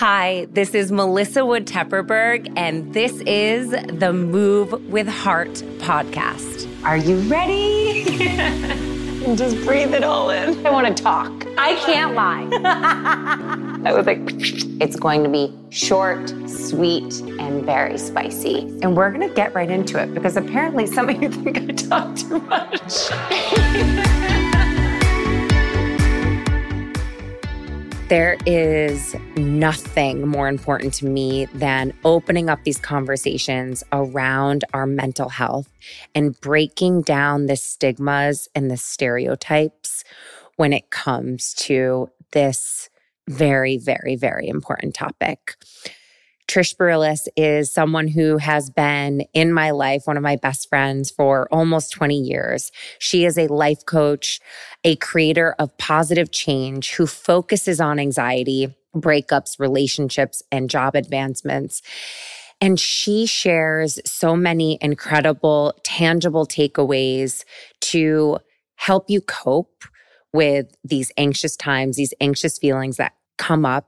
Hi, this is Melissa Wood Tepperberg, and this is the Move with Heart podcast. Are you ready? Just breathe it all in. I want to talk. I can't lie. I was like, it's going to be short, sweet, and very spicy. And we're going to get right into it because apparently some of you think I talk too much. There is nothing more important to me than opening up these conversations around our mental health and breaking down the stigmas and the stereotypes when it comes to this very, very, very important topic. Trish Barillas is someone who has been in my life, one of my best friends for almost 20 years. She is a life coach, a creator of positive change who focuses on anxiety, breakups, relationships, and job advancements. And she shares so many incredible, tangible takeaways to help you cope with these anxious times, these anxious feelings that come up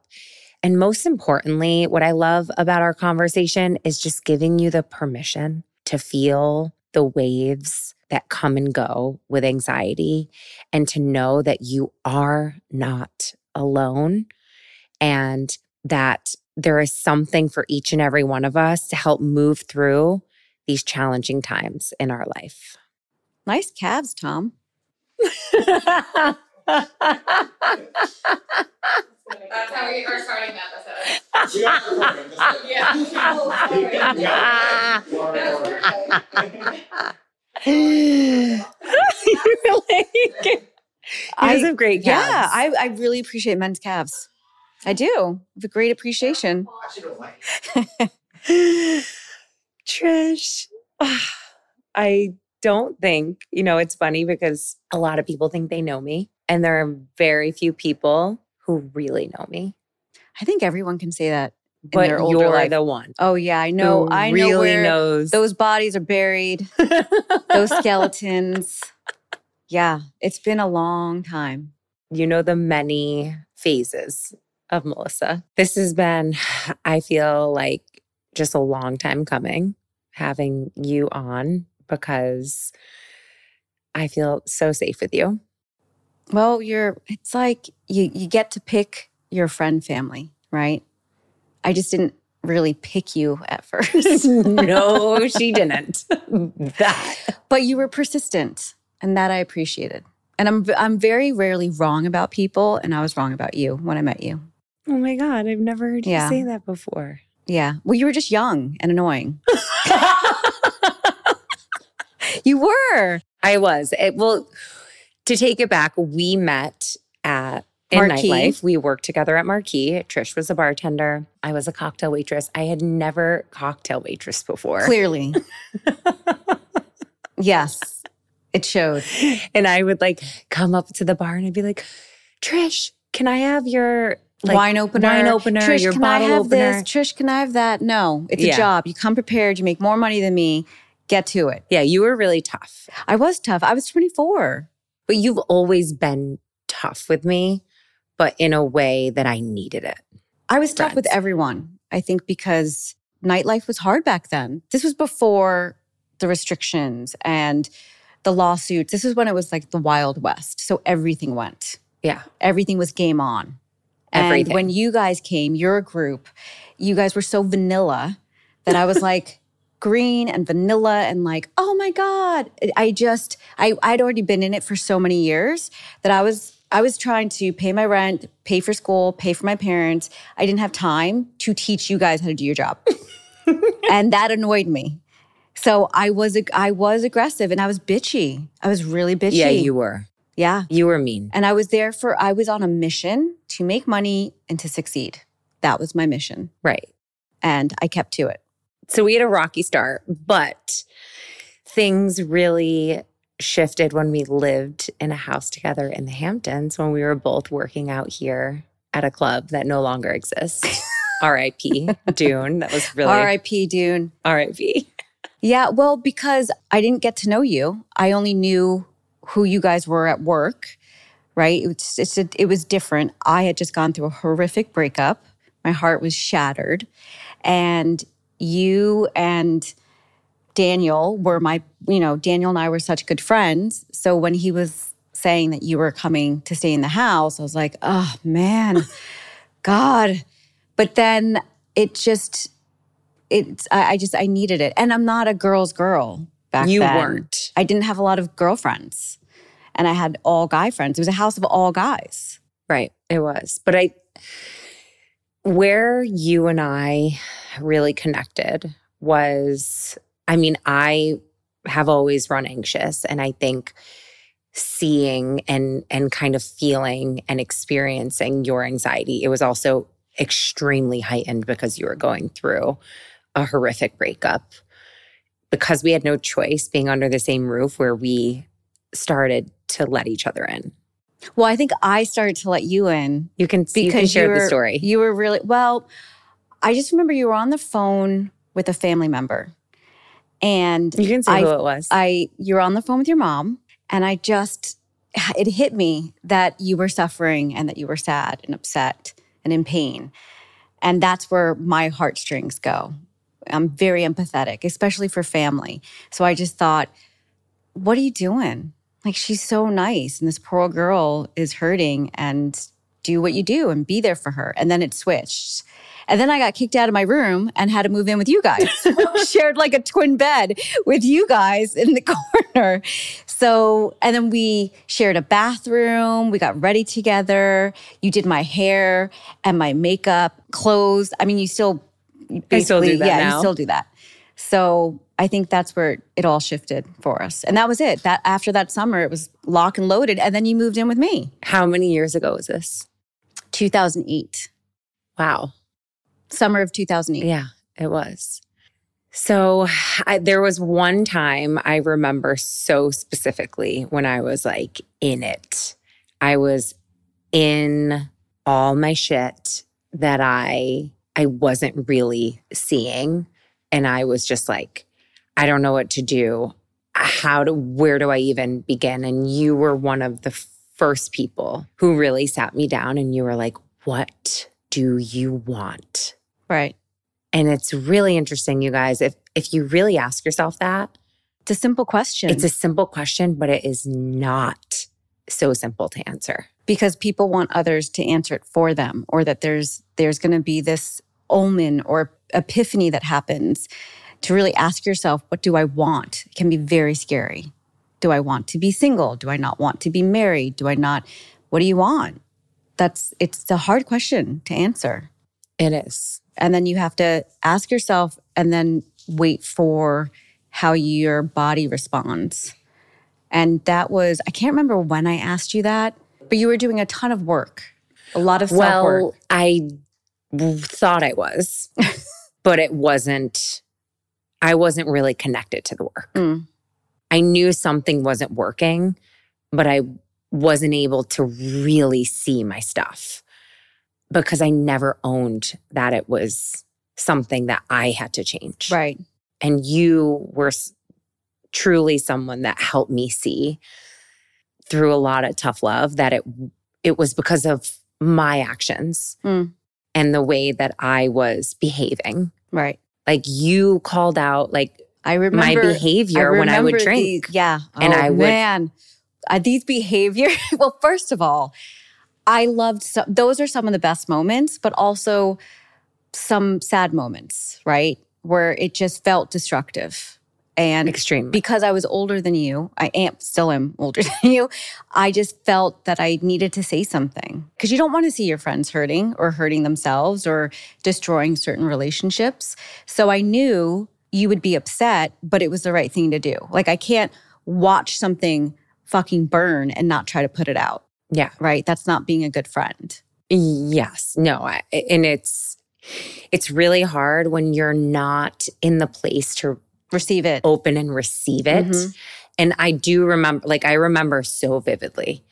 and most importantly, what I love about our conversation is just giving you the permission to feel the waves that come and go with anxiety and to know that you are not alone and that there is something for each and every one of us to help move through these challenging times in our life. Nice calves, Tom. That's how we are starting the episode. yeah. Oh, you guys have great calves. Yeah, I, I really appreciate men's calves. I do. Have a great appreciation. Trish, I don't think, you know, it's funny because a lot of people think they know me, and there are very few people who really know me. I think everyone can say that. But you're life. the one. Oh yeah, I know. I know really where knows those bodies are buried. those skeletons. Yeah, it's been a long time. You know the many phases of Melissa. This has been, I feel like, just a long time coming having you on because I feel so safe with you. Well, you're it's like you you get to pick your friend family, right? I just didn't really pick you at first. no, she didn't. that. But you were persistent, and that I appreciated. And I'm I'm very rarely wrong about people, and I was wrong about you when I met you. Oh my god, I've never heard Yeah. you say that before. Yeah. Well, you were just young and annoying. you were. I was. It, well, to take it back, we met at in Marquee. nightlife. We worked together at Marquee. Trish was a bartender. I was a cocktail waitress. I had never cocktail waitress before. Clearly. yes. It showed. And I would like come up to the bar and I'd be like, Trish, can I have your like, wine opener. wine opener, Trish, your can bottle I have opener? this? Trish, can I have that? No, it's Yeah. a job. You come prepared. You make more money than me. Get to it. Yeah, you were really tough. I was tough. I was 24. But you've always been tough with me, but in a way that I needed it. I was tough with everyone. I think because nightlife was hard back then. This was before the restrictions and the lawsuits. This is when it was like the Wild West. So everything went. Yeah. Everything was game on. And when you guys came, your group, you guys were so vanilla that I was like green and vanilla and like, oh my God. I just, I, I'd already been in it for so many years that I was, I was trying to pay my rent, pay for school, pay for my parents. I didn't have time to teach you guys how to do your job. and that annoyed me. So I was, I was aggressive and I was bitchy. I was really bitchy. Yeah, you were. yeah. You were mean. And I was there for, I was on a mission to make money and to succeed. That was my mission. Right. And I kept to it. So we had a rocky start, but things really shifted when we lived in a house together in the Hamptons when we were both working out here at a club that no longer exists. R.I.P. Dune. That was really RIP, Dune. R.I.P. Yeah, well, because I didn't get to know you. I only knew who you guys were at work, right? It was, it's a, it was different. I had just gone through a horrific breakup My heart was shattered. And you and Daniel were my, you know, Daniel and I were such good friends. So when he was saying that you were coming to stay in the house, I was like, oh man, God. But then it just, it's, I, I just, I needed it. And I'm not a girl's girl back you then. You weren't. I didn't have a lot of girlfriends and I had all guy friends. It was a house of all guys. Right. It was. But I, where you and I really connected was, I mean, I have always run anxious and I think seeing and and kind of feeling and experiencing your anxiety it was also extremely heightened because you were going through a horrific breakup. Because we had no choice being under the same roof where we started to let each other in Well, I think I started to let you in you can because you can share were, the story You were really well. I just remember you were on the phone with a family member, and you can say I- who it was I you were on the phone with your mom, and I just it hit me that you were suffering and that you were sad and upset and in pain, and that's where my heartstrings go. I'm very empathetic, especially for family. So I just thought, what are you doing? Like she's so nice, and this poor girl is hurting, and do what you do and be there for her. And then it switched. And then I got kicked out of my room and had to move in with you guys. Shared like a twin bed with you guys in the corner. So, and then we shared a bathroom. We got ready together. You did my hair and my makeup, clothes. I mean, you still I still do basically- that Yeah, now. you still do that. So I think that's where it all shifted for us. And that was it. That after that summer, it was lock and loaded. And then you moved in with me. how many years ago was this 2008. wow Summer of 2008. Yeah, it was. So I, there was one time I remember so specifically when I was like in it. I was in all my shit that I I wasn't really seeing and I was just like I don't know what to do. How to where do I even begin? And you were one of the first people who really sat me down and you were like, "What do you want?" Right. And it's really interesting, you guys. If if you really ask yourself that, It's a simple question. it's a simple question, but it is not so simple to answer. because people want others to answer it for them or that there's there's going to be this omen or epiphany that happens to really ask yourself what do i want? It can be very scary. Do i want to be single? Do i not want to be married? Do i not what do you want? That's it's a hard question to answer. It is. and then you have to ask yourself and then wait for how your body responds. And that was, I can't remember when I asked you that, but you were doing a ton of work, a lot of self work. Well, I thought I was, but it wasn't. I wasn't really connected to the work. Mm. I knew something wasn't working, but I wasn't able to really see my stuff because I never owned that it was something that I had to change. Right. And you were truly someone that helped me see through a lot of tough love that it it was because of my actions Mm. And the way that I was behaving. Right. Like you called out like I remember my behavior when I would drink. these- yeah. And Oh, I would- man, uh, these behavior. well, first of all, I loved some, those are some of the best moments, but also some sad moments, right? Where it just felt destructive. And Extreme. because I was older than you, I am still am older than you. I just felt that I needed to say something because you don't want to see your friends hurting or hurting themselves or destroying certain relationships. So I knew you would be upset, but it was the right thing to do. Like I can't watch something fucking burn and not try to put it out, yeah. right? That's not being a good friend. Yes. No. I, and it's it's really hard when you're not in the place to Receive it. open and receive it. Mhm. And I do remember, like, I remember so vividly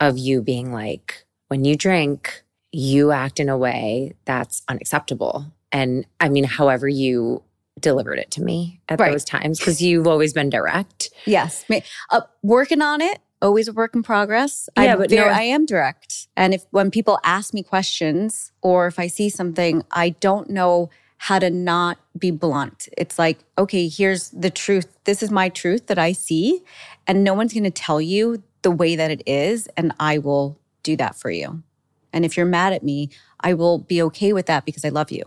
of you being like, when you drink, you act in a way that's unacceptable. And I mean, however you delivered it to me at Right. those times, because you've always been direct. Yes. Uh, working on it, always a work in progress. Yeah, I'm but very, no- I am direct. And if when people ask me questions or if I see something, I don't know how to not be blunt. It's like, okay, here's the truth. This is my truth that I see. And no one's going to tell you the way that it is. And I will do that for you. And if you're mad at me, I will be okay with that because I love you.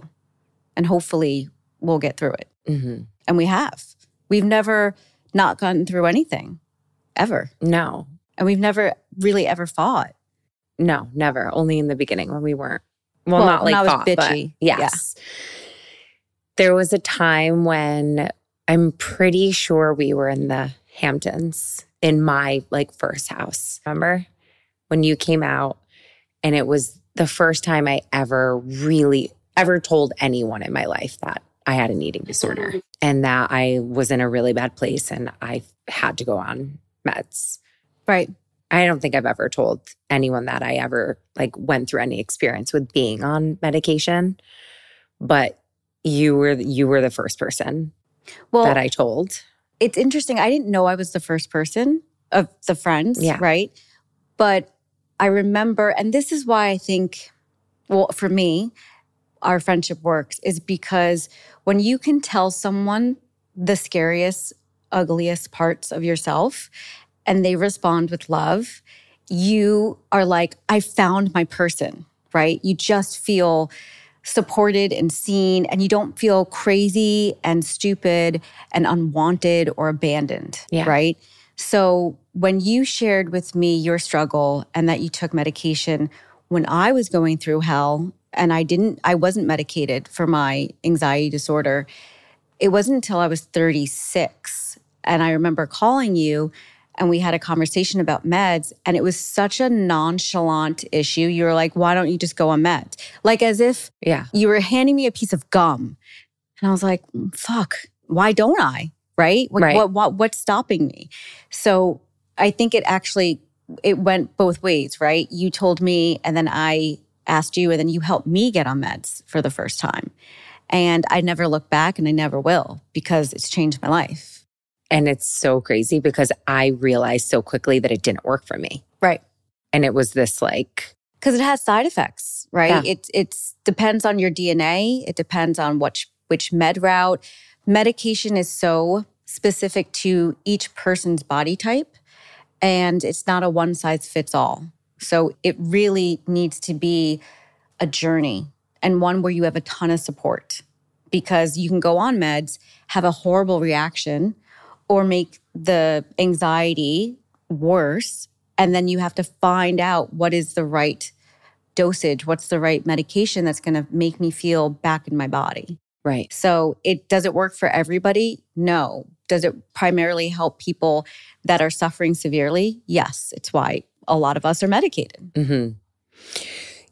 And hopefully we'll get through it. hmm And we have. We've never not gotten through anything ever. No, And we've never really ever fought. no, never. Only in the beginning when we weren't. Well, Well, not like I was fought, but bitchy. yes. There was a time when I'm pretty sure we were in the Hamptons in my like first house. Remember when you came out and it was the first time I ever really ever told anyone in my life that I had an eating disorder and that I was in a really bad place and I had to go on meds. Right. I don't think I've ever told anyone that I ever like went through any experience with being on medication, but you were you were the first person Well, that I told. it's interesting. I didn't know I was the first person of the friends, Yeah. right? But I remember, and this is why I think, well, for me, our friendship works is because when you can tell someone the scariest, ugliest parts of yourself and they respond with love, you are like, I found my person, right? You just feel supported and seen, and you don't feel crazy and stupid and unwanted or abandoned, Yeah. right? So when you shared with me your struggle and that you took medication when I was going through hell and I didn't I wasn't medicated for my anxiety disorder, it wasn't until I was 36 and I remember calling you and we had a conversation about meds and it was such a nonchalant issue. You were like, "Why don't you just go on meds?" Like as if Yeah. you were handing me a piece of gum. And I was like, "Mm, fuck, why don't I? Right? Right. what, what, what's stopping me? So I think it actually, it went both ways, right? You told me and then I asked you and then you helped me get on meds for the first time. And I never look back and I never will because it's changed my life. And it's so crazy because I realized so quickly that it didn't work for me. Right. And it was this like, because it has side effects, right? Yeah. It it's depends on your DNA. It depends on which which med route. Medication is so specific to each person's body type, and it's not a one size fits all. So it really needs to be a journey and one where you have a ton of support, because you can go on meds, have a horrible reaction, or make the anxiety worse. And then you have to find out what is the right dosage, what's the right medication that's going to make me feel back in my body. right. So, it does it work for everybody? No. Does it primarily help people that are suffering severely? Yes. It's why a lot of us are medicated. hmm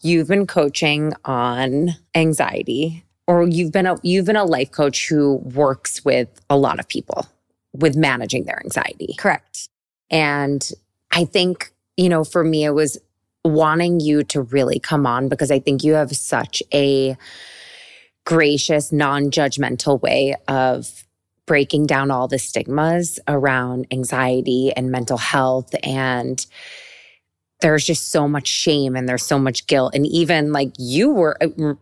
You've been coaching on anxiety, or you've been a you've been a life coach who works with a lot of people with managing their anxiety. Correct. And I think, you know, for me, it was wanting you to really come on because I think you have such a gracious, non judgmental way of breaking down all the stigmas around anxiety and mental health. And there's just so much shame and there's so much guilt. And even like you were, uh,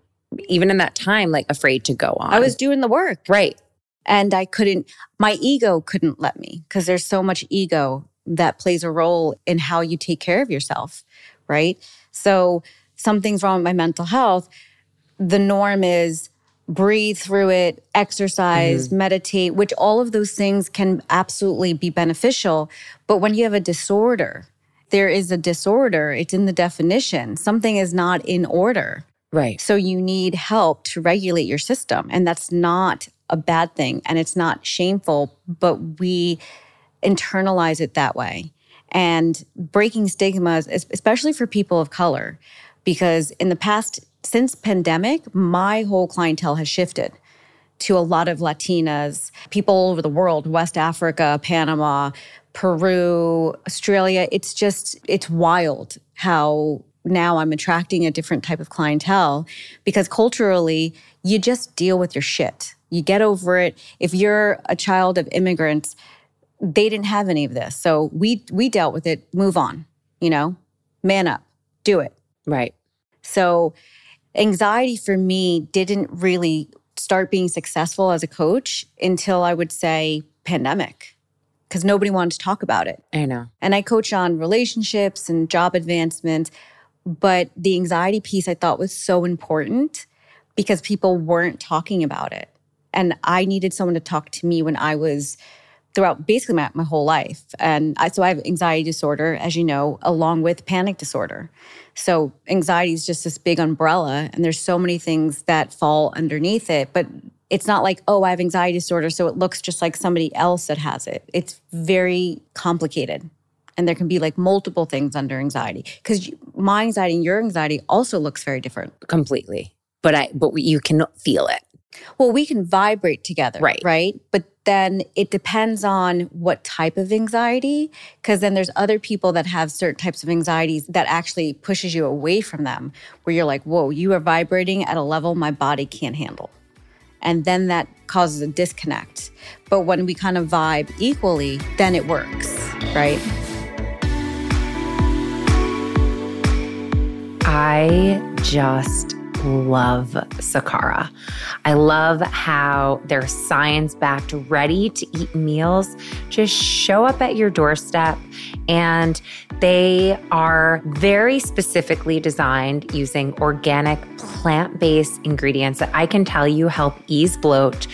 even in that time, like afraid to go on. I was doing the work right. And I couldn't, my ego couldn't let me because there's so much ego that plays a role in how you take care of yourself, right? So something's wrong with my mental health. The norm is breathe through it, exercise, mm-hmm. meditate, which all of those things can absolutely be beneficial. But when you have a disorder, there is a disorder, it's in the definition. Something is not in order. Right. So you need help to regulate your system. And that's not a bad thing and it's not shameful, but we internalize it that way. And breaking stigmas, especially for people of color, because in the past, since pandemic, my whole clientele has shifted to a lot of Latinas, people all over the world, West Africa, Panama, Peru, Australia. It's just, it's wild how now I'm attracting a different type of clientele because culturally, you just deal with your shit. You get over it. If you're a child of immigrants, they didn't have any of this. So we we dealt with it, move on, you know, man up, do it. Right. So anxiety for me didn't really start being successful as a coach until I would say pandemic because nobody wanted to talk about it. I know. And I coach on relationships and job advancement. But the anxiety piece I thought was so important because people weren't talking about it. And I needed someone to talk to me when I was throughout basically my, my whole life. And I, so I have anxiety disorder, as you know, along with panic disorder. So anxiety is just this big umbrella, and there's so many things that fall underneath it. But it's not like, oh, I have anxiety disorder, so it looks just like somebody else that has it. It's very complicated. And there can be like multiple things under anxiety because my anxiety and your anxiety also looks very different. Completely. But I but you can feel it. Well, we can vibrate together. Right. Right. But then it depends on what type of anxiety. Cause then there's other people that have certain types of anxieties that actually pushes you away from them, where you're like, whoa, you are vibrating at a level my body can't handle. And then that causes a disconnect. But when we kind of vibe equally, then it works, right? I just love Sakara. I love how their science backed, ready to eat meals just show up at your doorstep. And they are very specifically designed using organic plant based ingredients that I can tell you help ease bloat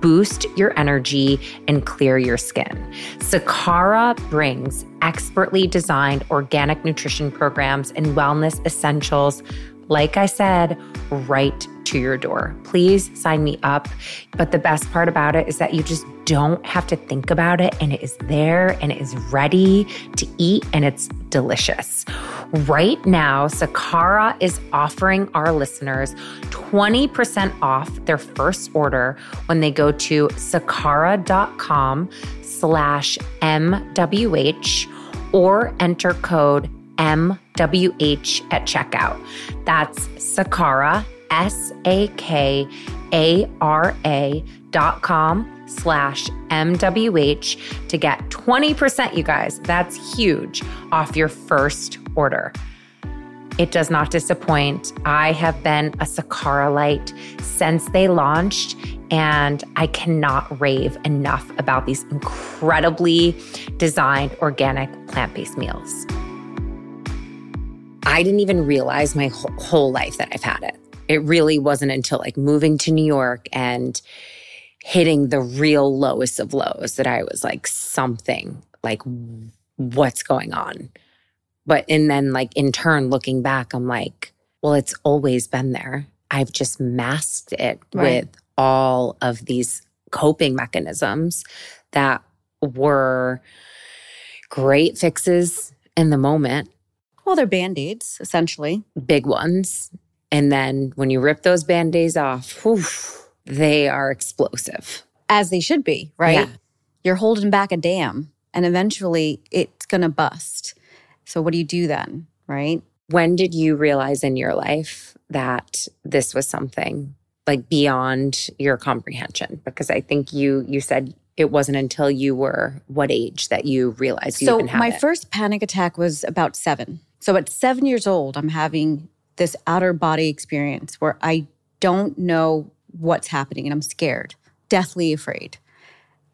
boost your energy, and clear your skin. Sakara brings expertly designed organic nutrition programs and wellness essentials like I said, right to your door. Please sign me up. But the best part about it is that you just don't have to think about it and it is there and it is ready to eat and it's delicious. Right now, Sakara is offering our listeners 20% off their first order when they go to sakara.com slash MWH or enter code MWH at checkout. That's Sakara, S A K A R A dot com slash MWH to get 20%, you guys. That's huge off your first order. It does not disappoint. I have been a Sakara light since they launched, and I cannot rave enough about these incredibly designed organic plant based meals. I didn't even realize my whole life that I've had it. It really wasn't until like moving to New York and hitting the real lowest of lows that I was like, something like, what's going on? But, and then like in turn, looking back, I'm like, well, it's always been there. I've just masked it right. with all of these coping mechanisms that were great fixes in the moment well, they're band aids, essentially. Big ones. And then when you rip those band aids off, whew, they are explosive. As they should be, right? Yeah. You're holding back a dam and eventually it's going to bust. So, what do you do then, right? When did you realize in your life that this was something like beyond your comprehension? Because I think you you said it wasn't until you were what age that you realized you so my it? first panic attack was about seven so at seven years old, I'm having this outer body experience where I don't know what's happening and I'm scared, deathly afraid.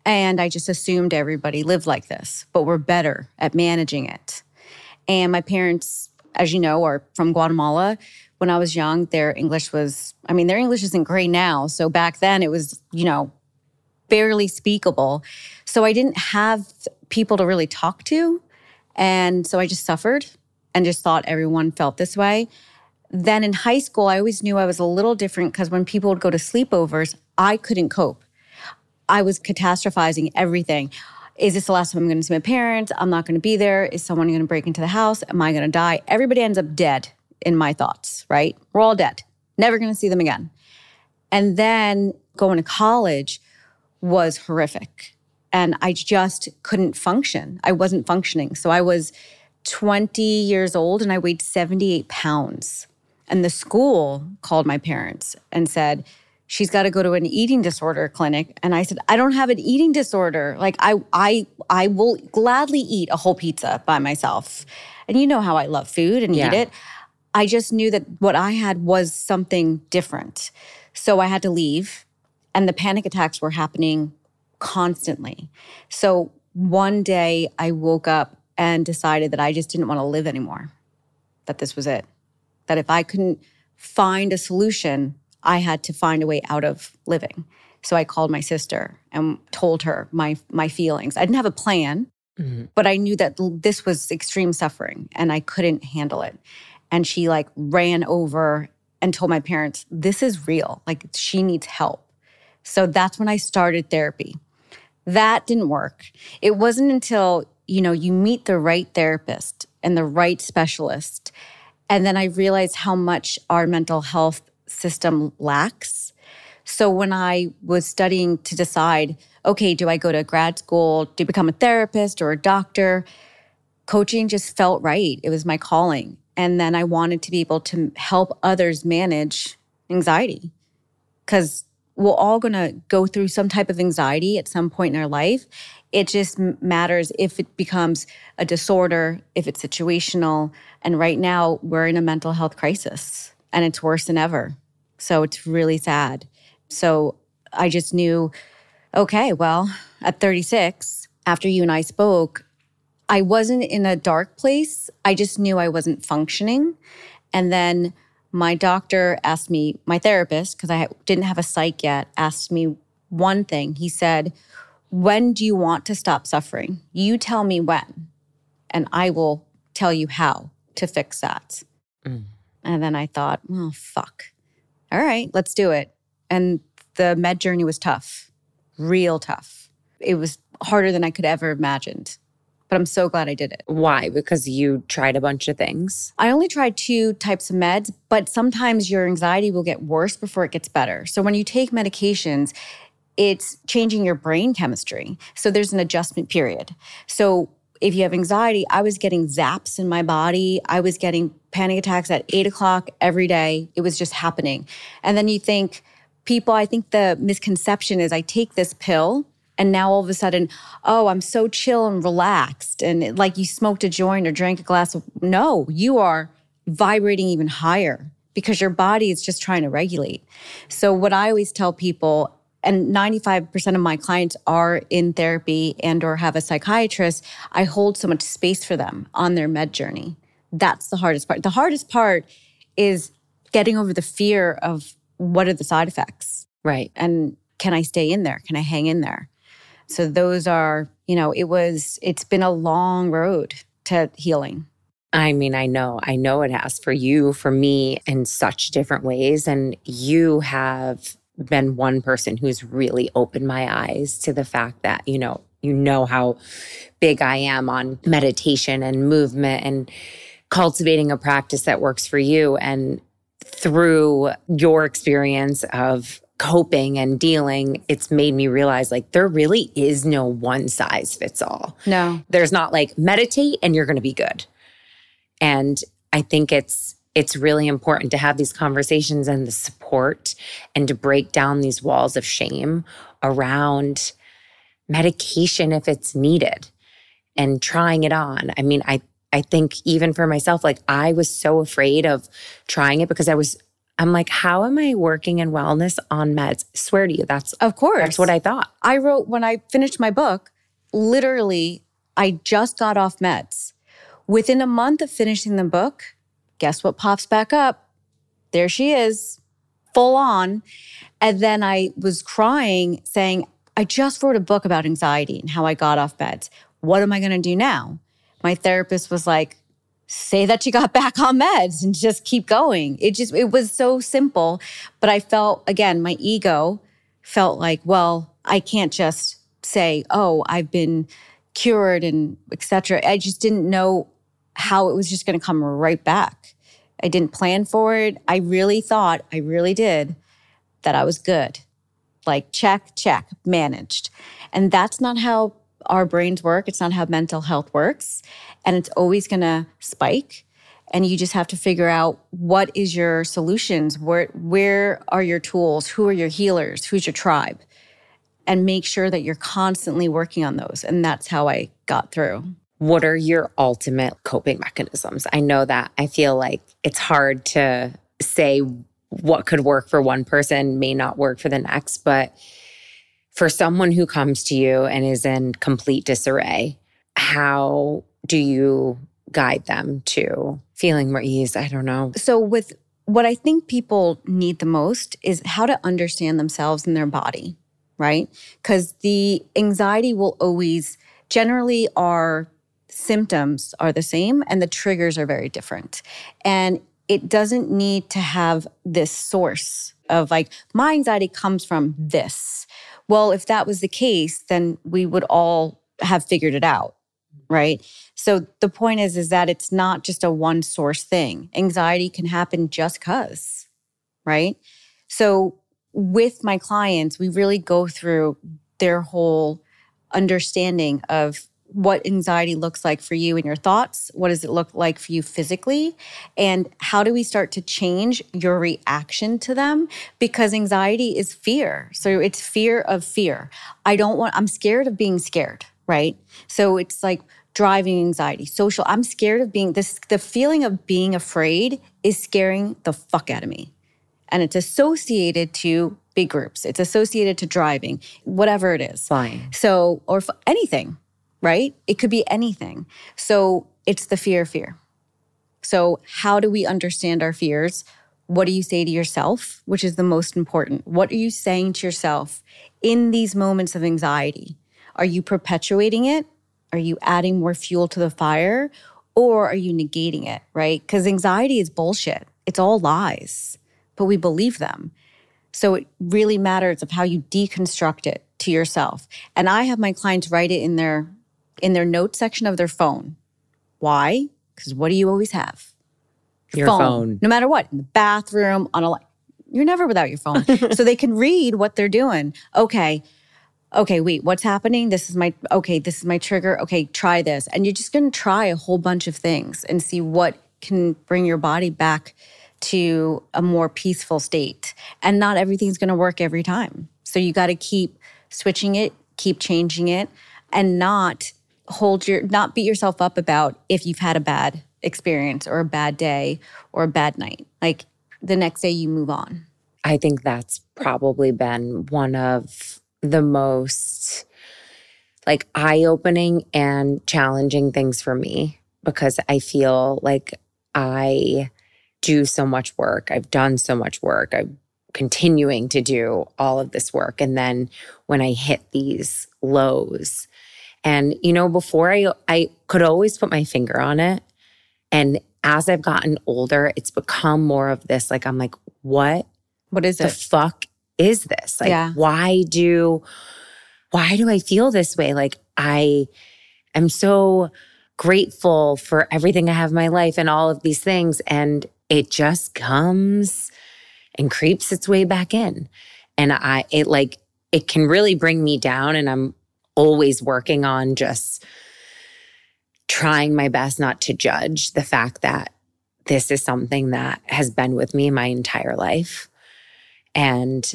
And I just assumed everybody lived like this, but we're better at managing it. And my parents, as you know, are from Guatemala. When I was young, their English was, I mean, their English isn't great now. So back then it was, you know, barely speakable. So I didn't have people to really talk to. And so I just suffered and just thought everyone felt this way. Then in high school, I always knew I was a little different because when people would go to sleepovers, I couldn't cope. I was catastrophizing everything. Is this the last time I'm going to see my parents? I'm not going to be there. Is someone going to break into the house? Am I going to die? Everybody ends up dead in my thoughts, right? We're all dead. Never going to see them again. And then going to college was horrific. And I just couldn't function. I wasn't functioning. So I was 20 years old and I weighed 78 pounds. And the school called my parents and said, she's got to go to an eating disorder clinic. And i said i don't have an eating disorder. Like i i i will gladly eat a whole pizza by myself. And you know how i love food and Yeah. eat it. I just knew that what i had was something different. So i had to leave and the panic attacks were happening constantly. So one day i woke up and decided that i just didn't want to live anymore that this was it that if i couldn't find a solution I had to find a way out of living. So I called my sister and told her my my feelings. I didn't have a plan, Mhm. but I knew that this was extreme suffering and I couldn't handle it. And she like ran over and told my parents, "This is real. Like she needs help." So that's when I started therapy. That didn't work. It wasn't until, you know, you meet the right therapist and the right specialist and then I realized how much our mental health system lacks. So when I was studying to decide, okay, do I go to grad school to become a therapist or a doctor? Coaching just felt right. It was my calling. And then I wanted to be able to help others manage anxiety because we're all going to go through some type of anxiety at some point in our life. It just matters if it becomes a disorder, if it's situational. And right now, we're in a mental health crisis and it's worse than ever. So it's really sad. So I just knew okay, well, at 36, after you and I spoke, I wasn't in a dark place. I just knew I wasn't functioning. And then my doctor asked me, my therapist, because I didn't have a psych yet, asked me one thing. He said, When do you want to stop suffering? You tell me when, and I will tell you how to fix that. Mm. And then I thought, well, fuck. All right, let's do it. And the med journey was tough, real tough. It was harder than I could ever imagined. But I'm so glad I did it. Why? Because you tried a bunch of things. I only tried two types of meds, but sometimes your anxiety will get worse before it gets better. So when you take medications, it's changing your brain chemistry. So there's an adjustment period. So if you have anxiety, I was getting zaps in my body. I was getting panic attacks at eight o'clock every day. It was just happening. And then you think, people, I think the misconception is I take this pill and now all of a sudden, oh, I'm so chill and relaxed. And like you smoked a joint or drank a glass of, no, you are vibrating even higher because your body is just trying to regulate. So, what I always tell people, and 95% of my clients are in therapy and or have a psychiatrist, I hold so much space for them on their med journey. That's the hardest part. The hardest part is getting over the fear of what are the side effects Right. and can I stay in there? Can I hang in there? So those are, you know, it was it's been a long road to healing. I mean, I know, I know it has for you, for me, in such different ways. And you have been one person who's really opened my eyes to the fact that, you know, you know how big I am on meditation and movement and cultivating a practice that works for you. And through your experience of coping and dealing, it's made me realize like there really is no one size fits all. No. There's not like meditate and you're going to be good. And I think it's it's really important to have these conversations and the support and to break down these walls of shame around medication if it's needed and trying it on. I mean, I I think even for myself like I was so afraid of trying it because I was I'm like how am I working in wellness on meds? I swear to you that's Of course. that's what I thought. I wrote when I finished my book, literally, I just got off meds. Within a month of finishing the book, guess what pops back up? There she is, full on. And then I was crying, saying, I just wrote a book about anxiety and how I got off meds. What am I going to do now? My therapist was like, say that you got back on meds and just keep going. It just, it was so simple. But I felt, again, my ego felt like, well, I can't just say, oh, I've been cured and etc. I just didn't know how it was just going to come right back. I didn't plan for it. I really thought, I really did, that I was good. Like, check, check, managed. And that's not how our brains work. It's not how mental health works. And it's always going to spike. and you just have to figure out what is your solutions where where are your tools who are your healers who's your tribe and make sure that you're constantly working on those and that's how i got through what are your ultimate coping mechanisms i know that i feel like it's hard to say what could work for one person may not work for the next but for someone who comes to you and is in complete disarray how do you guide them to feeling more ease? I don't know. So, with what I think people need the most is how to understand themselves and their body, right? Because the anxiety will always, generally, our symptoms are the same and the triggers are very different. And it doesn't need to have this source of like, my anxiety comes from this. Well, if that was the case, then we would all have figured it out right? So the point is is that it's not just a one source thing. Anxiety can happen just cuz right? So with my clients we really go through their whole understanding of what anxiety looks like for you and your thoughts. What does it look like for you physically? And how do we start to change your reaction to them? Because anxiety is fear. So it's fear of fear. I don't want i'm scared of being scared right? So it's like driving anxiety, social. I'm scared of being this, the feeling of being afraid is scaring the fuck out of me. And it's associated to big groups, it's associated to driving, whatever it is. Fine. So, or f- anything, right? It could be anything. So it's the fear, of fear. So, how do we understand our fears? What do you say to yourself, which is the most important? What are you saying to yourself in these moments of anxiety? Are you perpetuating it? Are you adding more fuel to the fire? Or are you negating it, right? Because anxiety is bullshit. It's all lies, but we believe them. So it really matters of how you deconstruct it to yourself. And I have my clients write it in their in their note section of their phone. Why? Because what do you always have? Your phone. phone. No matter what, in the bathroom, on a you're never without your phone. so they can read what they're doing. Okay, okay, wait, what's happening? This is my, okay, this is my trigger. Okay, try this. And you're just going to try a whole bunch of things and see what can bring your body back to a more peaceful state. And not everything's going to work every time. So you got to keep switching it, keep changing it, and not hold your, not beat yourself up about if you've had a bad experience or a bad day or a bad night. Like the next day you move on. I think that's probably been one of the most like eye opening and challenging things for me because I feel like I do so much work. I've done so much work. I'm continuing to do all of this work. And then when I hit these lows, and you know, before I I could always put my finger on it. And as I've gotten older, it's become more of this like I'm like, what? What is the it? fuck is this? Like, yeah. why do, why do I feel this way? Like, I am so grateful for everything I have in my life and all of these things. And it just comes and creeps its way back in. And I, it like, it can really bring me down. And I'm always working on just trying my best not to judge the fact that this is something that has been with me my entire life. And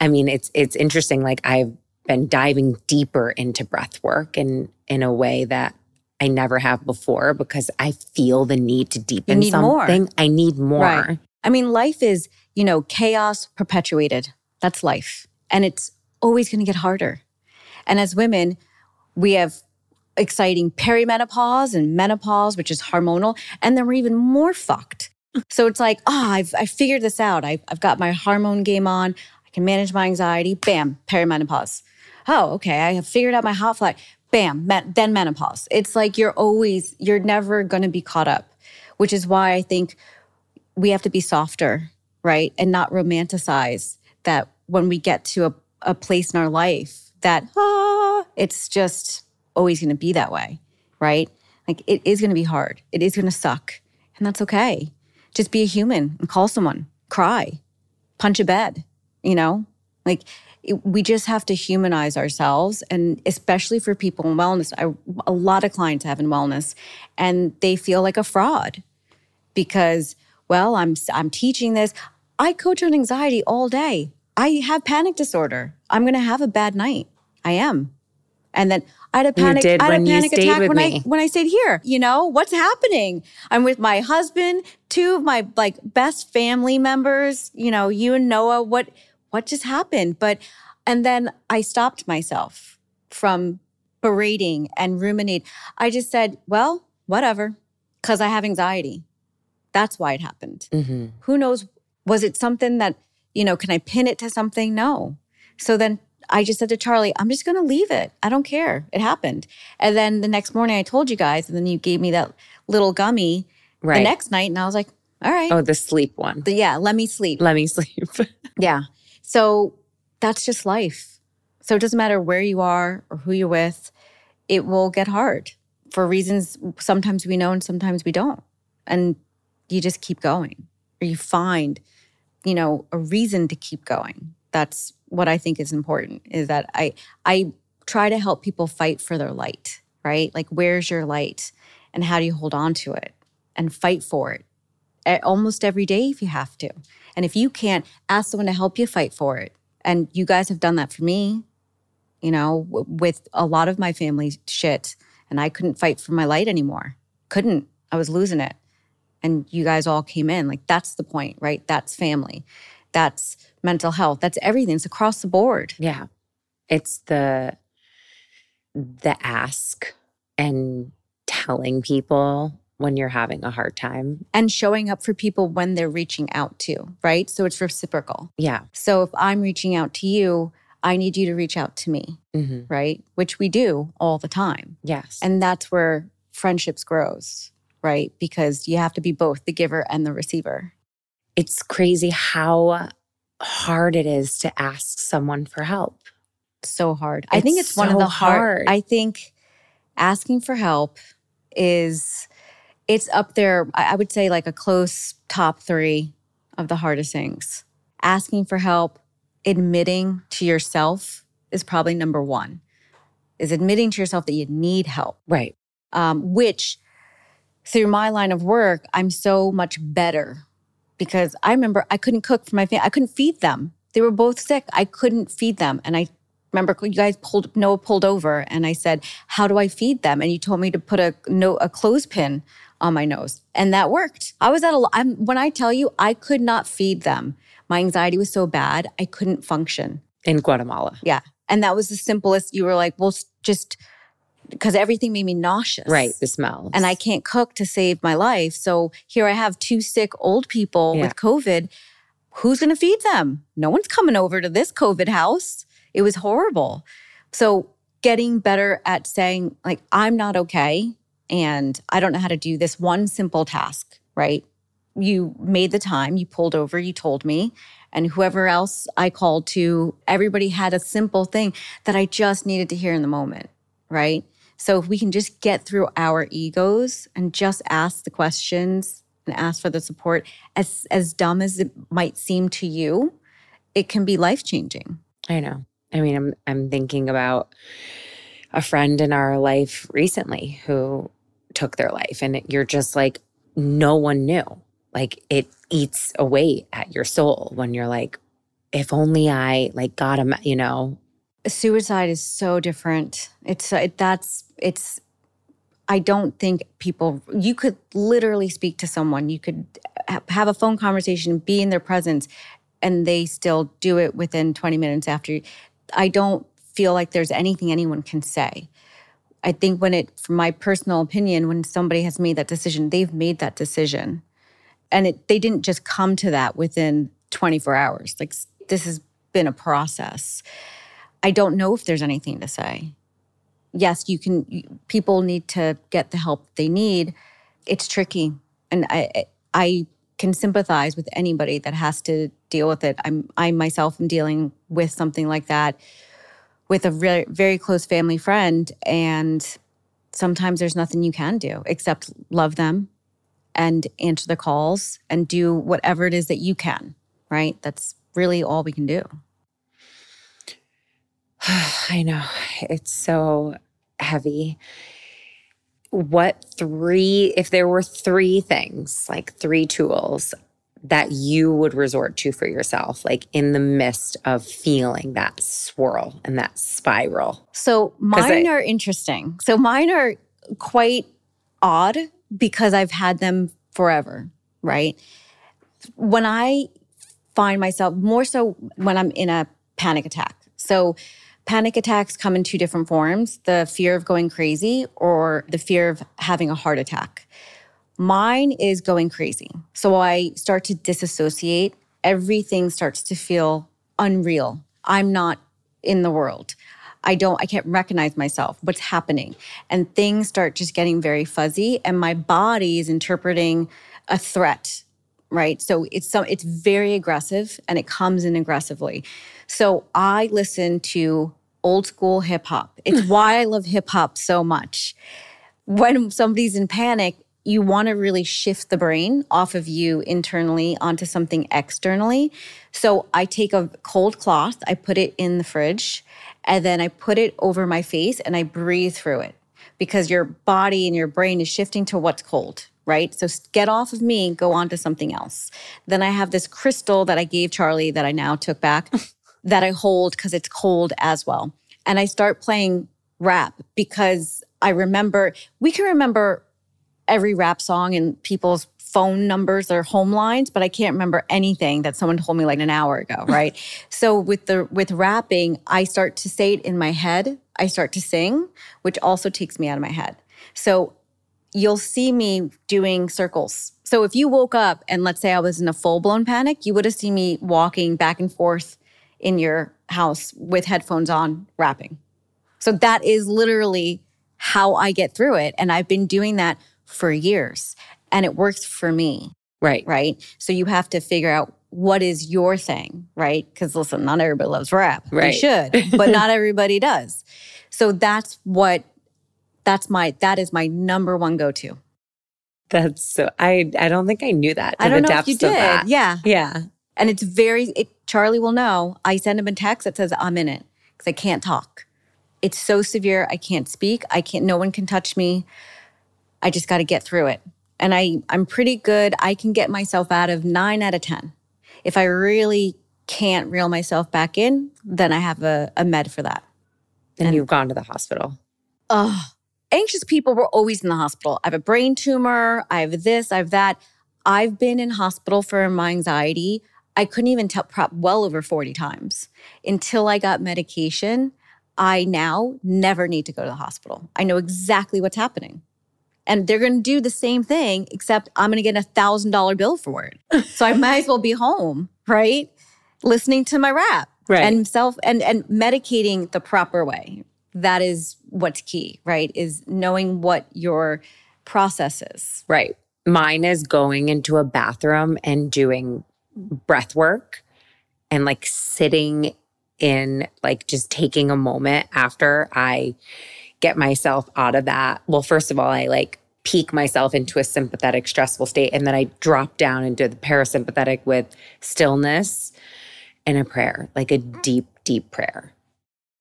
I mean, it's it's interesting. Like I've been diving deeper into breath work and in a way that I never have before because I feel the need to deepen need something. More. I need more. Right. I mean, life is, you know, chaos perpetuated. That's life. And it's always going to get harder. And as women, we have exciting perimenopause and menopause, which is hormonal, and then we're even more fucked. So it's like, oh, I've I figured this out. I've, I've got my hormone game on. I can manage my anxiety. Bam, perimenopause. Oh, okay. I have figured out my hot flash. Bam, then menopause. It's like you're always, you're never going to be caught up, which is why I think we have to be softer, right? And not romanticize that when we get to a, a place in our life that, ah, it's just always going to be that way, right? Like it is going to be hard. It is going to suck. And that's okay. Just be a human and call someone, cry, punch a bed, you know, like it, we just have to humanize ourselves. And especially for people in wellness, I, a lot of clients have in wellness and they feel like a fraud because, well, I'm I'm teaching this. I coach on anxiety all day. I have panic disorder. I'm going to have a bad night. I am. And then I had a panic, I had a panic attack when I me. when I stayed here. You know, what's happening? I'm with my husband, two of my like best family members, you know, you and Noah. What what just happened? But and then I stopped myself from berating and ruminate. I just said, well, whatever, because I have anxiety. That's why it happened hmm who knows was it something that you know can i pin it to something no so then i just said to charlie i'm just going to leave it i don't care it happened and then the next morning i told you guys and then you gave me that little gummy Right. the next night and i was like all right oh, the sleep one. the- yeah let me sleep Let me sleep. yeah so that's just life. So it doesn't matter where you are or who you're with it will get hard for reasons sometimes we know and sometimes we don't. And you just keep going or you find you know a reason to keep going. That's what i think is important is that i i try to help people fight for their light right? Like where's your light and how do you hold on to it and fight for it a- almost every day if you have to and if you can't ask someone to help you fight for it and you guys have done that for me you know w- with a lot of my family shit and i couldn't fight for my light anymore couldn't i was losing it. And you guys all came in like that's the point right? That's family that's mental health that's everything it's across the board. Yeah. It's the the ask and telling people when you're having a hard time. and showing up for people when they're reaching out to right so it's reciprocal Yeah. so if i'm reaching out to you i need you to reach out to me hmm right which we do all the time Yes. and that's where friendships grows right because you have to be both the giver and the receiver it's crazy how hard it is to ask someone for help. so hard. I think It's it's one of the hard. hard. I think asking for help is it's up there. I would say like a close top three of the hardest things. Asking for help, admitting to yourself is probably number one. Is admitting to yourself that you need help. Right. Um, which through my line of work, I'm so much better because I remember I couldn't cook for my family. I couldn't feed them. They were both sick. I couldn't feed them. And I remember you guys pulled Noah pulled over and I said, How do I feed them? And you told me to put a no a clothespin on my nose. And that worked. I was at a I'm when I tell you I could not feed them. My anxiety was so bad, I couldn't function. In Guatemala. Yeah. And that was the simplest. You were like, well, just because everything made me nauseous. Right. The smell. And I can't cook to save my life. So here I have two sick old people Yeah. with COVID. Who's going to feed them? No one's coming over to this COVID house. It was horrible. So getting better at saying, like, I'm not okay. And I don't know how to do this one simple task, right? You made the time, you pulled over, you told me, and whoever else I called to, everybody had a simple thing that I just needed to hear in the moment, right? So if we can just get through our egos and just ask the questions and ask for the support, as as dumb as it might seem to you, it can be life changing. I know. I mean, I'm I'm thinking about a friend in our life recently who took their life, and you're just like, no one knew. Like it eats away at your soul when you're like, if only I like got him, you know. Suicide is so different. It's uh, it, that's it's. I don't think people. You could literally speak to someone. You could ha- have a phone conversation, be in their presence, and they still do it within 20 minutes after. I don't feel like there's anything anyone can say. I think when it, from my personal opinion, when somebody has made that decision, they've made that decision. And it, they didn't just come to that within 24 hours. Like this has been a process. I don't know if there's anything to say. Yes, you can, people need to get the help they need. It's tricky. And I- I can sympathize with anybody that has to deal with it. I'm, I myself am dealing with something like that with a very, very close family friend. And sometimes there's nothing you can do except love them and answer the calls and do whatever it is that you can, right? That's really all we can do. I know. It's so heavy. What three, if there were three things, like three tools that you would resort to for yourself, like in the midst of feeling that swirl and that spiral? So mine I, are interesting. So mine are quite odd because I've had them forever, right? When I find myself more so when I'm in a panic attack. So panic attacks come in two different forms the fear of going crazy or the fear of having a heart attack. Mine is going crazy. So I start to disassociate. Everything starts to feel unreal. I'm not in the world. I don't, I can't recognize myself, what's happening. And things start just getting very fuzzy, and my body is interpreting a threat, right? So it's some, it's very aggressive and it comes in aggressively. So I listen to old school hip hop. It's why I love hip hop so much. When somebody's in panic, you want to really shift the brain off of you internally onto something externally. So I take a cold cloth, I put it in the fridge, and then I put it over my face and I breathe through it because your body and your brain is shifting to what's cold, right? So get off of me, go on to something else. Then I have this crystal that I gave Charlie that I now took back that I hold because it's cold as well. And I start playing rap because I remember, we can remember every rap song and people's phone numbers or home lines, but I can't remember anything that someone told me like an hour ago, right? so with the with rapping, I start to say it in my head. I start to sing, which also takes me out of my head. So you'll see me doing circles. So if you woke up and let's say I was in a full-blown panic, you would have seen me walking back and forth in your house with headphones on rapping. So that is literally how I get through it and I've been doing that for years and it works for me. Right. Right. So you have to figure out what is your thing, right? Because listen, not everybody loves rap. Right. They should, but not everybody does. So that's what that's my that is my number one go-to. That's so I I don't think I knew that. I don't know if you did. Yeah. Yeah. And it's very it, Charlie will know. I send him a text that says I'm in it because I can't talk. It's so severe. I can't speak. I can't no one can touch me. I just got to get through it. And I, I'm pretty good. I can get myself out of nine out of 10. If I really can't reel myself back in, then I have a, a med for that. And, and you've gone to the hospital. Oh, anxious people were always in the hospital. I have a brain tumor. I have this, I have that. I've been in hospital for my anxiety. I couldn't even tell prop well over 40 times until I got medication. I now never need to go to the hospital. I know exactly what's happening and they're going to do the same thing, except I'm going to get a thousand dollar bill for it. so I might as well be home, right? Listening to my rap right. and self and and medicating the proper way. That is what's key, right? Is knowing what your process is. Right. Mine is going into a bathroom and doing breath work and like sitting in like just taking a moment after I get myself out of that. Well, first of all, I like peak myself into a sympathetic, stressful state. And then I drop down into the parasympathetic with stillness and a prayer, like a mm. deep, deep prayer.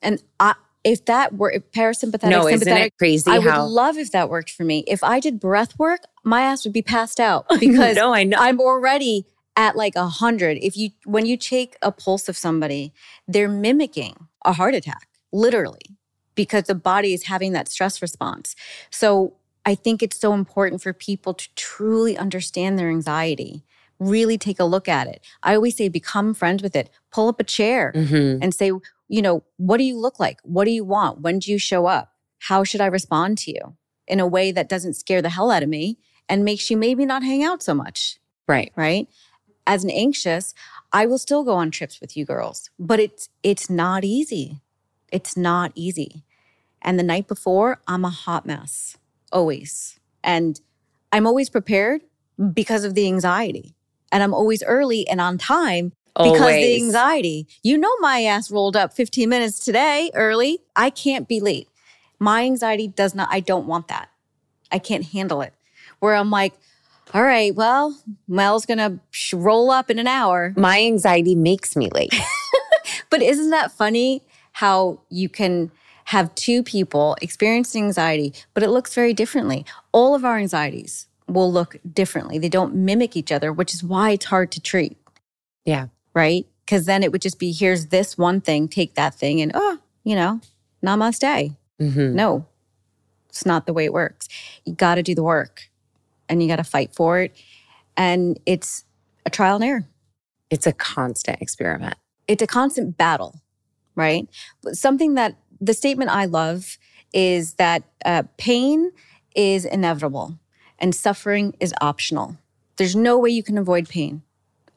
And I, if that were if parasympathetic, no, isn't it crazy? I how, would love if that worked for me. If I did breath work, my ass would be passed out because no, I know. I'm already at like a hundred. If you when you take a pulse of somebody, they're mimicking a heart attack, literally, because the body is having that stress response. So I think it's so important for people to truly understand their anxiety, really take a look at it. I always say, become friends with it. Pull up a chair mm-hmm. and say, you know, what do you look like? What do you want? When do you show up? How should I respond to you in a way that doesn't scare the hell out of me and makes you maybe not hang out so much? Right. Right. As an anxious, I will still go on trips with you girls, but it's it's not easy. It's not easy. And the night before, I'm a hot mess always. And I'm always prepared because of the anxiety. And I'm always early and on time because the anxiety. You know my ass rolled up 15 minutes today early. I can't be late. My anxiety does not I don't want that. I can't handle it. Where I'm like, all right, well, Mel's going to roll up in an hour. My anxiety makes me late. but isn't that funny how you can have two people experiencing anxiety, but it looks very differently. All of our anxieties will look differently. They don't mimic each other, which is why it's hard to treat. Yeah. Right? Because then it would just be here's this one thing, take that thing, and oh, you know, namaste. Mhm. No, it's not the way it works. You got to do the work and you got to fight for it. And it's a trial and error. It's a constant experiment. It's a constant battle, right? But something that the statement I love is that uh, pain is inevitable and suffering is optional. There's no way you can avoid pain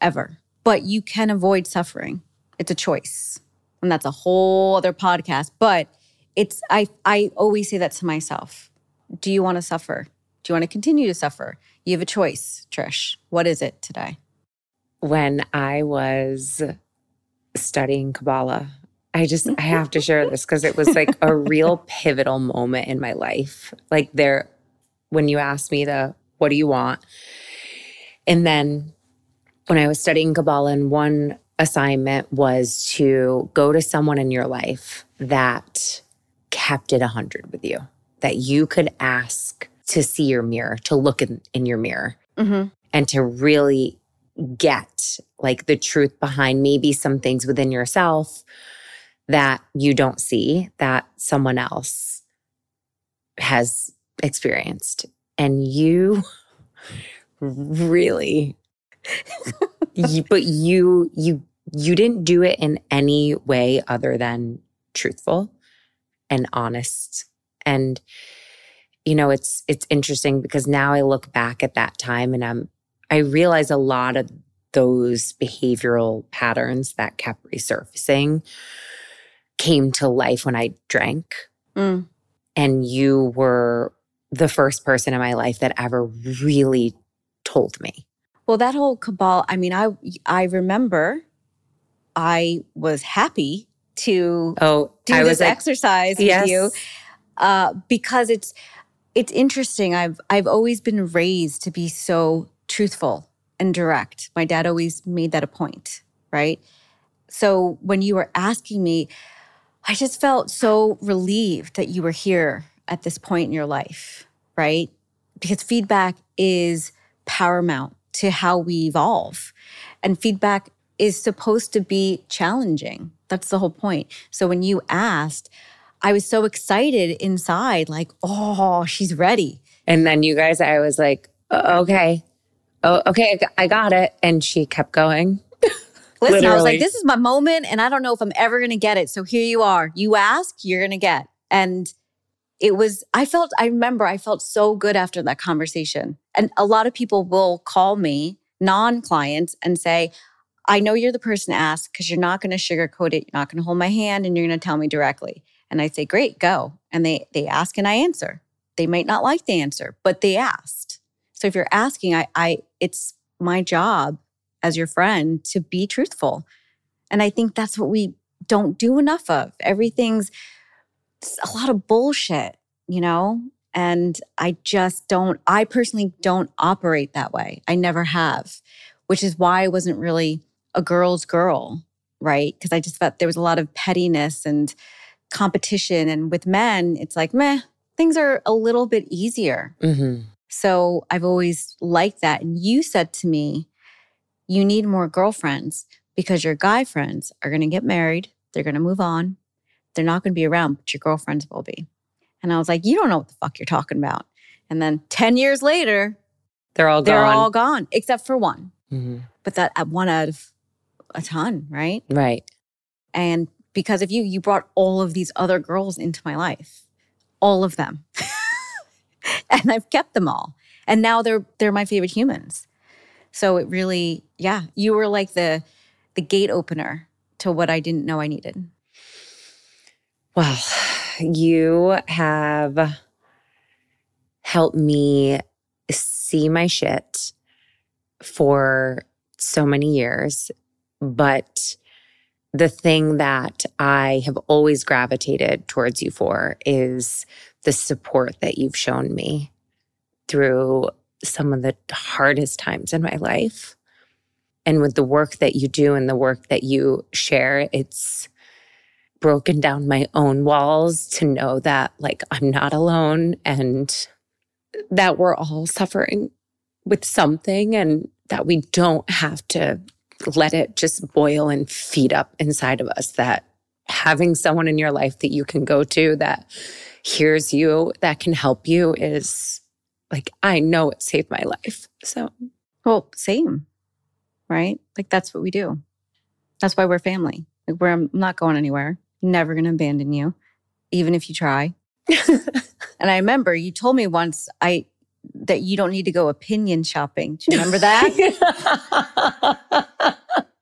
ever, but you can avoid suffering. It's a choice. And that's a whole other podcast. But it's, I, I always say that to myself. Do you want to suffer? Do you want to continue to suffer? You have a choice, Trish. What is it today? When I was studying Kabbalah, I just I have to share this because it was like a real pivotal moment in my life. Like there when you asked me the what do you want? And then when I was studying Kabbalah and one assignment was to go to someone in your life that kept it 100 with you, that you could ask to see your mirror, to look in, in your mirror Mm-hmm. and to really get like the truth behind maybe some things within yourself that you don't see that someone else has experienced and you really you, but you you you didn't do it in any way other than truthful and honest and you know it's it's interesting because now i look back at that time and i'm i realize a lot of those behavioral patterns that kept resurfacing came to life when i drank Mm. and you were the first person in my life that ever really told me Well, that whole Kabbalah, I mean, I I remember I was happy to oh do i this like exercise yes with you uh, because it's it's interesting. I've I've always been raised to be so truthful and direct. My dad always made that a point, right? So when you were asking me, I just felt so relieved that you were here at this point in your life, right? Because feedback is paramount to how we evolve. And feedback is supposed to be challenging. That's the whole point. So when you asked, I was so excited inside, like, oh, she's ready. And then you guys, I was like, "Oh, okay. Oh, okay, I got- it. And she kept going. Listen, I was like, this is my moment, and I don't know if I'm ever going to get it. So here you are. You ask, you're going to get. And it was, I felt, I remember I felt so good after that conversation. And a lot of people will call me, non clients, and say, I know you're the person to ask because you're not going to sugarcoat it. You're not going to hold my hand and you're going to tell me directly. And I say, great, go. And they, they ask and I answer. They might not like the answer, but they asked. So if you're asking, I, I, it's my job as your friend to be truthful. And I think that's what we don't do enough of. Everything's it's a lot of bullshit, you know? And I just don't, I personally don't operate that way. I never have, which is why I wasn't really a girl's girl, right? Because I just felt there was a lot of pettiness and competition. And with men, it's like, meh, things are a little bit easier. hmm So I've always liked that. And you said to me, you need more girlfriends because your guy friends are going to get married. They're going to move on. They're not going to be around, but your girlfriends will be. And I was like, you don't know what the fuck you're talking about. And then 10 years later, They're all gone. they're gone. all gone except for one. Mhm. But that uh, one out of a ton, right? Right. And because of you, you brought all of these other girls into my life, all of them. and I've kept them all. And now they're they're my favorite humans. So it really, yeah, you were like the the gate opener to what I didn't know I needed. Well, you have helped me see my shit for so many years. But the thing that I have always gravitated towards you for is the support that you've shown me through some of the hardest times in my life. And with the work that you do and the work that you share, it's broken down my own walls to know that like I'm not alone and that we're all suffering with something and that we don't have to let it just boil and feed up inside of us that having someone in your life that you can go to that hears you that can help you is like I know it saved my life. So Well, same, right? Like that's what we do. That's why we're family. Like we're I'm not going anywhere. Never going to abandon you, even if you try. and I remember you told me once I that you don't need to go opinion shopping. Do you remember that?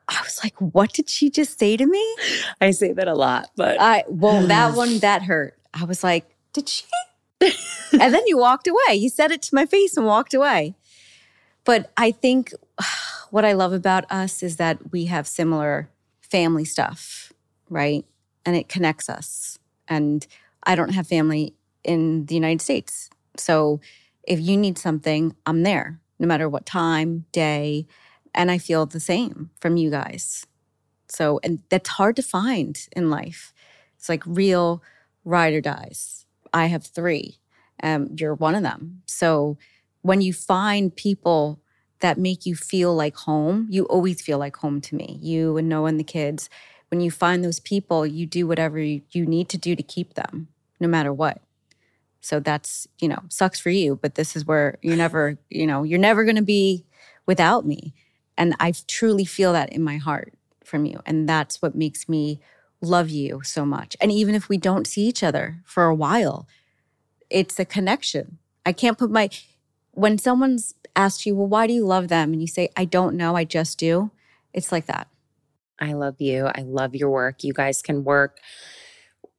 I was like, what did she just say to me? I say that a lot, but I well, that one that hurt. I was like, did she? and then you walked away. You said it to my face and walked away. But I think what I love about us is that we have similar family stuff, right? And it connects us. And I don't have family in the United States. So if you need something, I'm there, no matter what time, day. And I feel the same from you guys. So, and that's hard to find in life. It's like real ride or dies. I have three. Um, you're one of them. So when you find people that make you feel like home, you always feel like home to me, you and Noah and the kids. When you find those people, you do whatever you, need to do to keep them, no matter what. So that's, you know, sucks for you, but this is where you're never, you know, you're never going to be without me. And I truly feel that in my heart from you. And that's what makes me love you so much. And even if we don't see each other for a while, it's a connection. I can't put my, when someone's asked you, well, why do you love them? And you say, I don't know, I just do. It's like that. I love you. I love your work. You guys can work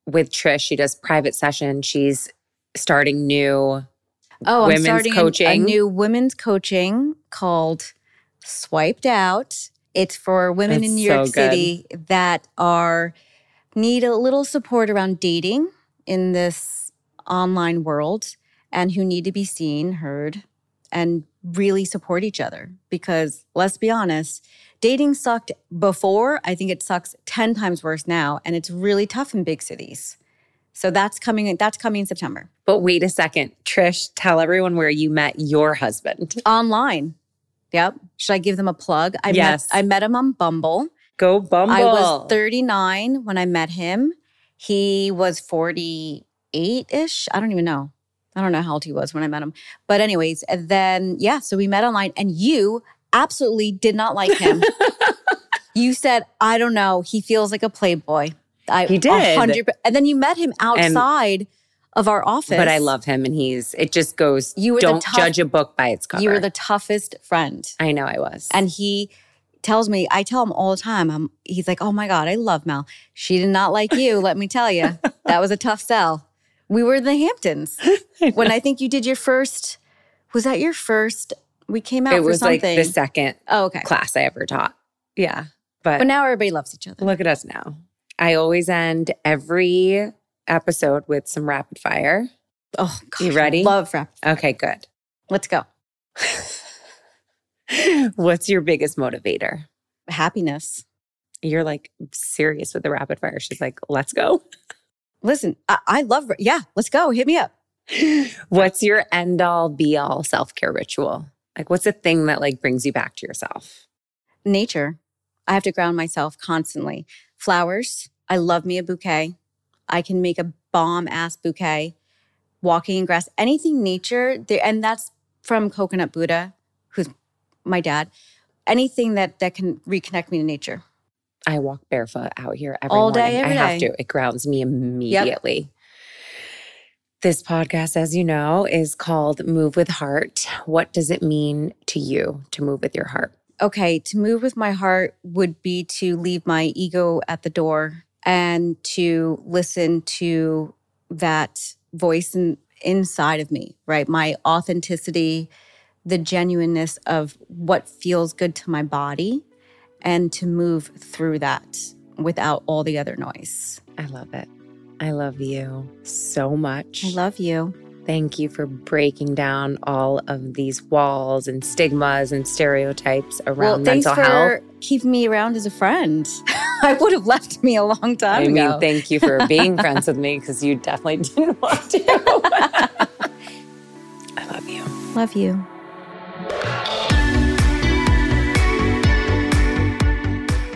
with Trish. She does private session. She's starting new Oh, Women's I'm starting a- a new women's coaching called Swiped Out. It's for women in That's New York so. City that are need a little support around dating in this online world and who need to be seen, heard, and really support each other. Because let's be honest, dating sucked before. I think it sucks 10 times worse now. And it's really tough in big cities. So that's coming, that's coming in September. But wait a second. Trish, tell everyone where you met your husband. Online. Yep. Should I give them a plug? I Yes. met I met him on Bumble. Go Bumble. I was 39 when I met him. He was 48-ish. I don't even know. I don't know how old he was when I met him. But anyways, and then yeah, so we met online and you absolutely did not like him. you said, I don't know, he feels like a playboy. I He did. 100 and then you met him outside of our office. But I love him and he's it just goes You were don't tough- judge a book by its cover. you were the toughest friend. I know I was. And he tells me, I tell him all the time, I'm, he's like, oh my God, I love Mel. She did not like you, let me tell you. That was a tough sell. We were in the Hamptons. when I think you did your first, was that your first? We came out it for was like something. the second oh, okay. class I ever taught. Yeah. But, But now everybody loves each other. look at us now. I always end every episode with some rapid fire. Oh. You ready? Love rap. Okay, good. Let's go. What's your biggest motivator? Happiness. You're like serious with the rapid fire. She's like, let's go. Listen, I, I love, yeah, let's go. Hit me up. What's your end all be all self care ritual? Like, what's the thing that like brings you back to yourself? nature. I have to ground myself constantly. Flowers. I love me a bouquet. I can make a bomb ass bouquet. Walking in grass, anything nature, there, and that's from Coconut Buddha, who's my dad. Anything that that can reconnect me to nature. I walk barefoot out here every All day, every I have day. to. It grounds me immediately. This podcast, as you know, is called Move with Heart. What does it mean to you to move with your heart? Okay, to move with my heart would be to leave my ego at the door and to listen to that voice in, inside of me, right? My authenticity, the genuineness of what feels good to my body, and to move through that without all the other noise. I love it. I love you so much. I love you. Thank you for breaking down all of these walls and stigmas and stereotypes around well, thanks mental for health. keeping me around as a friend. I would have left me a long time I ago. mean, thank you for being friends with me because you definitely didn't want to. I love you. Love you.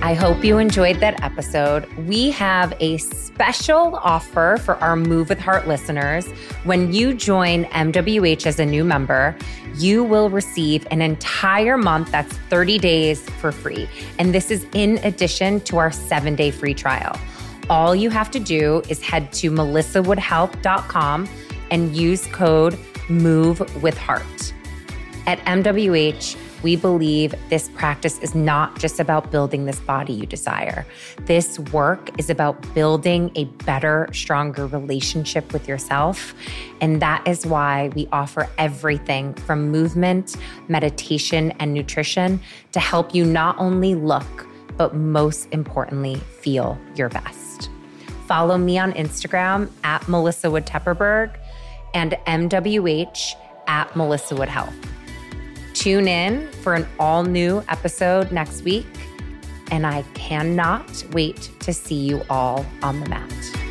I hope you enjoyed that episode. We have a special offer for our Move with Heart listeners. When you join MWH as a new member, you will receive an entire month that's 30 days for free. And this is in addition to our seven day free trial. All you have to do is head to melissawoodhealth.com and use code MOVE with Heart. At MWH, we believe this practice is not just about building this body you desire. This work is about building a better, stronger relationship with yourself. And that is why we offer everything from movement, meditation, and nutrition to help you not only look, but most importantly, feel your best. Follow me on Instagram at Melissa Wood Tepperberg and MWH at Melissa Wood Health. Tune in for an all new episode next week, and I cannot wait to see you all on the mat.